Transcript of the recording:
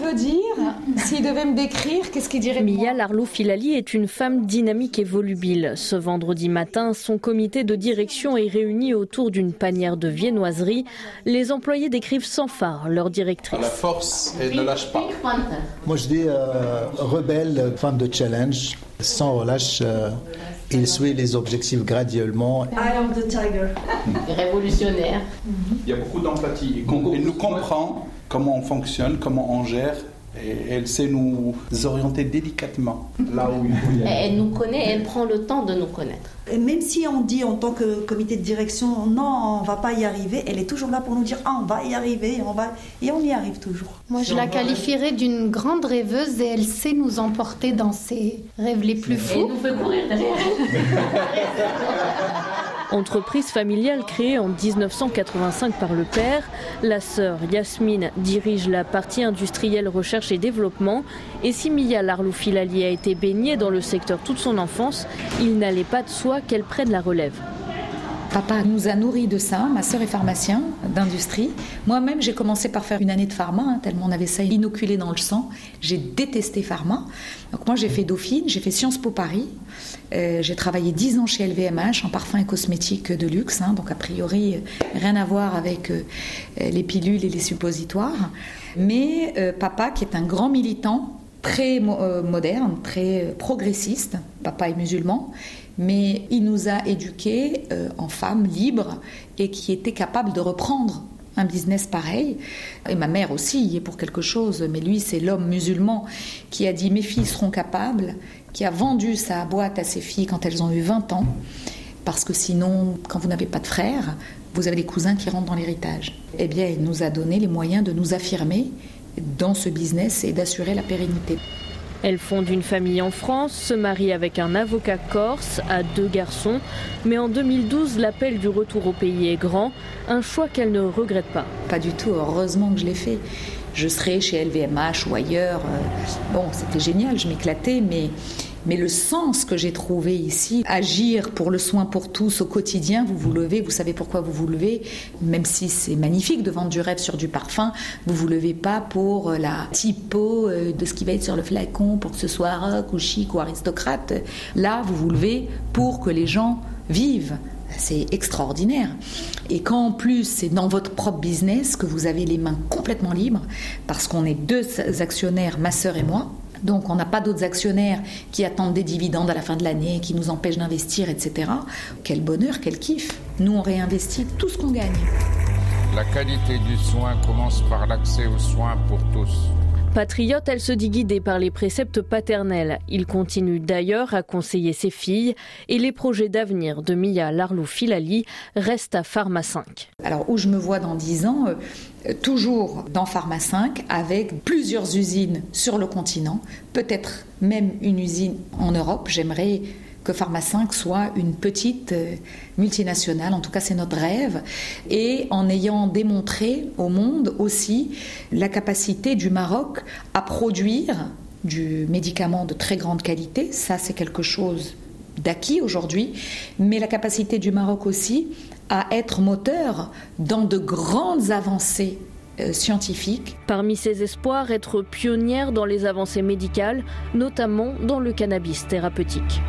veut dire S'il devait me décrire, qu'est-ce qu'il dirait Mia Larlou Filali est une femme dynamique et volubile. Ce vendredi matin, son comité de direction est réuni autour d'une panière de viennoiserie. Les employés décrivent sans phare leur directrice. La force et ne lâche pas. Moi je dis euh, rebelle, femme de challenge, sans relâche. Euh, il suit les objectifs graduellement. I am the tiger. Révolutionnaire. Il y a beaucoup d'empathie. Elle nous comprend comment on fonctionne, comment on gère. Et elle sait nous orienter délicatement là où il faut y aller. Elle nous connaît, elle prend le temps de nous connaître. Et même si on dit en tant que comité de direction, non, on va pas y arriver, elle est toujours là pour nous dire, ah, on va y arriver, on va, et on y arrive toujours. Moi, je la qualifierais d'une grande rêveuse et elle sait nous emporter dans ses rêves les plus fous. Elle nous fait courir derrière. Entreprise familiale créée en 1985 par le père, la sœur Yasmine dirige la partie industrielle recherche et développement. Et si Mia Larlou Filali a été baignée dans le secteur toute son enfance, il n'allait pas de soi qu'elle prenne la relève. Papa nous a nourris de ça. Ma sœur est pharmacien d'industrie. Moi-même, j'ai commencé par faire une année de pharma, hein, tellement on avait ça inoculé dans le sang. J'ai détesté pharma. Donc moi, j'ai fait Dauphine, j'ai fait Sciences Po Paris. Euh, j'ai travaillé 10 ans chez LVMH en parfum et cosmétique de luxe. hein, donc a priori, euh, rien à voir avec euh, les pilules et les suppositoires. Mais papa, qui est un grand militant, très euh, moderne, très euh, progressiste, papa est musulman, mais il nous a éduqués euh, en femmes libres et qui étaient capables de reprendre un business pareil. Et ma mère aussi y est pour quelque chose, mais lui, c'est l'homme musulman qui a dit mes filles seront capables, qui a vendu sa boîte à ses filles quand elles ont eu 20 ans, parce que sinon, quand vous n'avez pas de frères, vous avez des cousins qui rentrent dans l'héritage. Eh bien, il nous a donné les moyens de nous affirmer dans ce business et d'assurer la pérennité. Elle fonde une famille en France, se marie avec un avocat corse, a deux garçons, mais en 2012, l'appel du retour au pays est grand, un choix qu'elle ne regrette pas. Pas du tout, heureusement que je l'ai fait. Je serais chez LVMH ou ailleurs. euh, Bon, c'était génial, je m'éclatais, mais, mais le sens que j'ai trouvé ici, agir pour le soin pour tous au quotidien, vous vous levez, vous savez pourquoi vous vous levez, même si c'est magnifique de vendre du rêve sur du parfum, vous vous levez pas pour la typo euh, de ce qui va être sur le flacon, pour que ce soit rock ou chic ou aristocrate. Là, vous vous levez pour que les gens vivent. C'est extraordinaire. Et quand en plus c'est dans votre propre business que vous avez les mains complètement libres, parce qu'on est deux actionnaires, ma sœur et moi, donc on n'a pas d'autres actionnaires qui attendent des dividendes à la fin de l'année, qui nous empêchent d'investir, etc. Quel bonheur, quel kiff. Nous on réinvestit tout ce qu'on gagne. La qualité du soin commence par l'accès aux soins pour tous. Patriote, elle se dit guidée par les préceptes paternels. Il continue d'ailleurs à conseiller ses filles et les projets d'avenir de Mia Larlou Filali restent à Pharma 5. Alors où je me vois dans 10 ans, euh, toujours dans Pharma 5, avec plusieurs usines sur le continent, peut-être même une usine en Europe. J'aimerais que Pharma 5 soit une petite euh, multinationale, en tout cas c'est notre rêve, et en ayant démontré au monde aussi la capacité du Maroc à produire du médicament de très grande qualité, ça c'est quelque chose d'acquis aujourd'hui, mais la capacité du Maroc aussi à être moteur dans de grandes avancées euh, scientifiques. Parmi ses espoirs, être pionnière dans les avancées médicales, notamment dans le cannabis thérapeutique.